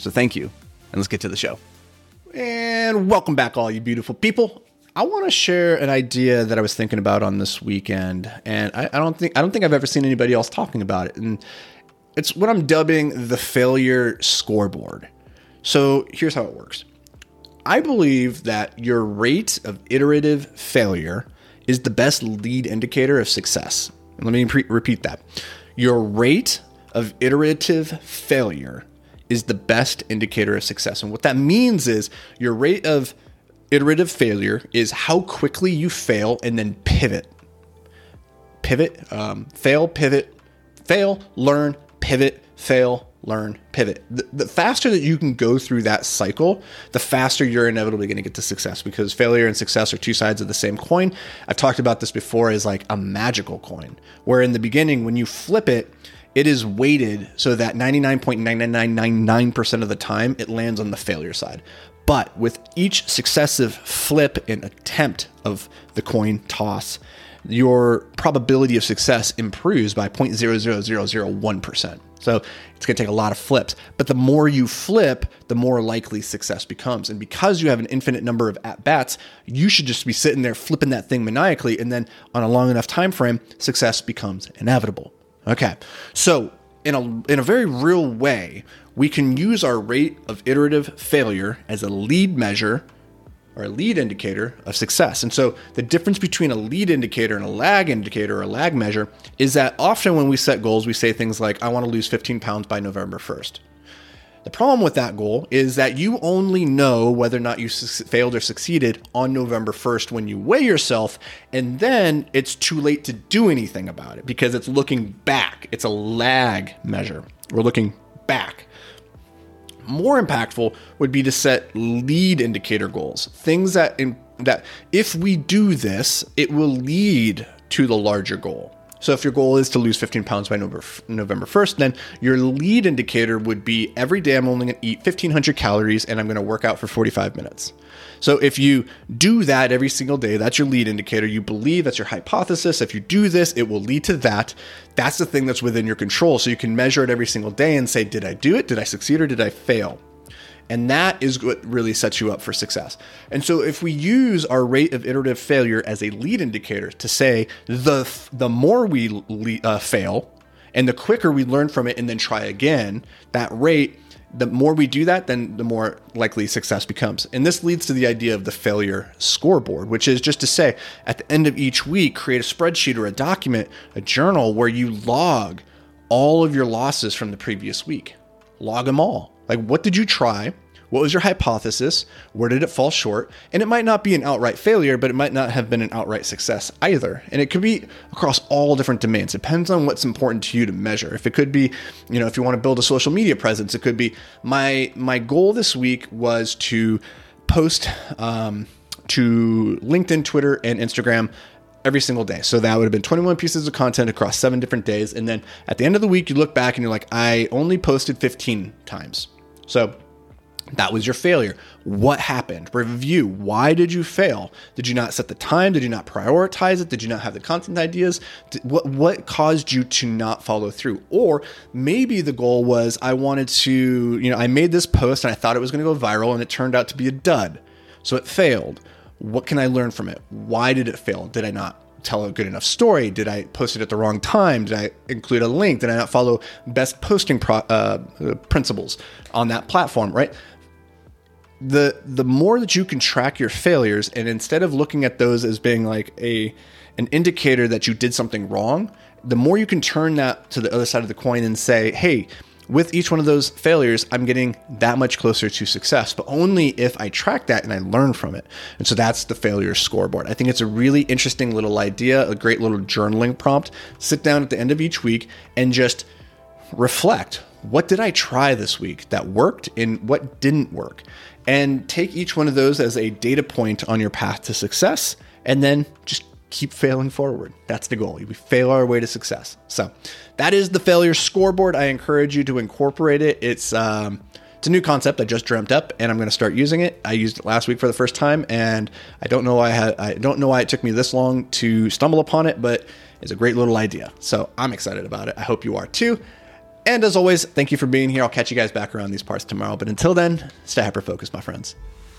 So thank you. And let's get to the show. And welcome back, all you beautiful people. I want to share an idea that I was thinking about on this weekend, and I, I, don't think I don't think I've ever seen anybody else talking about it. And it's what I'm dubbing the failure scoreboard. So here's how it works. I believe that your rate of iterative failure is the best lead indicator of success. Let me pre- repeat that. Your rate of iterative failure is the best indicator of success. And what that means is your rate of iterative failure is how quickly you fail and then pivot. Pivot, um, fail, pivot, fail, learn, pivot, fail, learn, pivot. The, the, faster that you can go through that cycle, the faster you're inevitably going to get to success because failure and success are two sides of the same coin. I've talked about this before as like a magical coin, where in the beginning, when you flip it, it is weighted so that 99.99999% of the time it lands on the failure side. But with each successive flip and attempt of the coin toss, your probability of success improves by 0.00001%. So it's going to take a lot of flips. But the more you flip, the more likely success becomes. And because you have an infinite number of at bats, you should just be sitting there flipping that thing maniacally. And then on a long enough time frame, success becomes inevitable. Okay. So in a in a very real way, we can use our rate of iterative failure as a lead measure or a lead indicator of success. And so the difference between a lead indicator and a lag indicator or a lag measure is that often when we set goals, we say things like, I want to lose 15 pounds by November 1st. The problem with that goal is that you only know whether or not you su- failed or succeeded on November 1st when you weigh yourself, and then it's too late to do anything about it because it's looking back. It's a lag measure. We're looking back. More impactful would be to set lead indicator goals, things that in, that if we do this, it will lead to the larger goal. So if your goal is to lose 15 pounds by November, November 1st, then your lead indicator would be every day I'm only going to eat 1500 calories and I'm going to work out for 45 minutes. So if you do that every single day, that's your lead indicator. You believe that's your hypothesis. If you do this, it will lead to that. That's the thing that's within your control. So you can measure it every single day and say, did I do it? Did I succeed or did I fail? And that is what really sets you up for success. And so if we use our rate of iterative failure as a lead indicator to say the the more we uh, fail and the quicker we learn from it and then try again, that rate the more we do that, then the more likely success becomes. And this leads to the idea of the failure scoreboard, which is just to say at the end of each week, create a spreadsheet or a document, a journal where you log all of your losses from the previous week. Log them all. Like, what did you try? What was your hypothesis? Where did it fall short? And it might not be an outright failure, but it might not have been an outright success either. And it could be across all different domains. It depends on what's important to you to measure. If it could be, you know, if you want to build a social media presence, it could be my my goal this week was to post um, to LinkedIn, Twitter, and Instagram every single day. So that would have been 21 pieces of content across seven different days. And then at the end of the week, you look back and you're like, I only posted 15 times. So that was your failure. What happened? Review. Why did you fail? Did you not set the time? Did you not prioritize it? Did you not have the content ideas? Did, what what caused you to not follow through? Or maybe the goal was I wanted to, you know, I made this post and I thought it was going to go viral and it turned out to be a dud. So it failed. What can I learn from it? Why did it fail? Did I not tell a good enough story? Did I post it at the wrong time? Did I include a link? Did I not follow best posting pro, uh, principles on that platform? Right. The the more that you can track your failures, and instead of looking at those as being like a an indicator that you did something wrong, the more you can turn that to the other side of the coin and say, hey, with each one of those failures, I'm getting that much closer to success, but only if I track that and I learn from it. And so that's the failure scoreboard. I think it's a really interesting little idea, a great little journaling prompt. Sit down at the end of each week and just reflect what did I try this week that worked and what didn't work? And take each one of those as a data point on your path to success and then just keep failing forward. That's the goal. We fail our way to success. So that is the failure scoreboard. I encourage you to incorporate it. It's um, it's a new concept I just dreamt up, and I'm going to start using it. I used it last week for the first time, and I don't know why I, had, I don't know why it took me this long to stumble upon it, but it's a great little idea. So I'm excited about it. I hope you are too. And as always, thank you for being here. I'll catch you guys back around these parts tomorrow. But until then, stay hyper focused, my friends.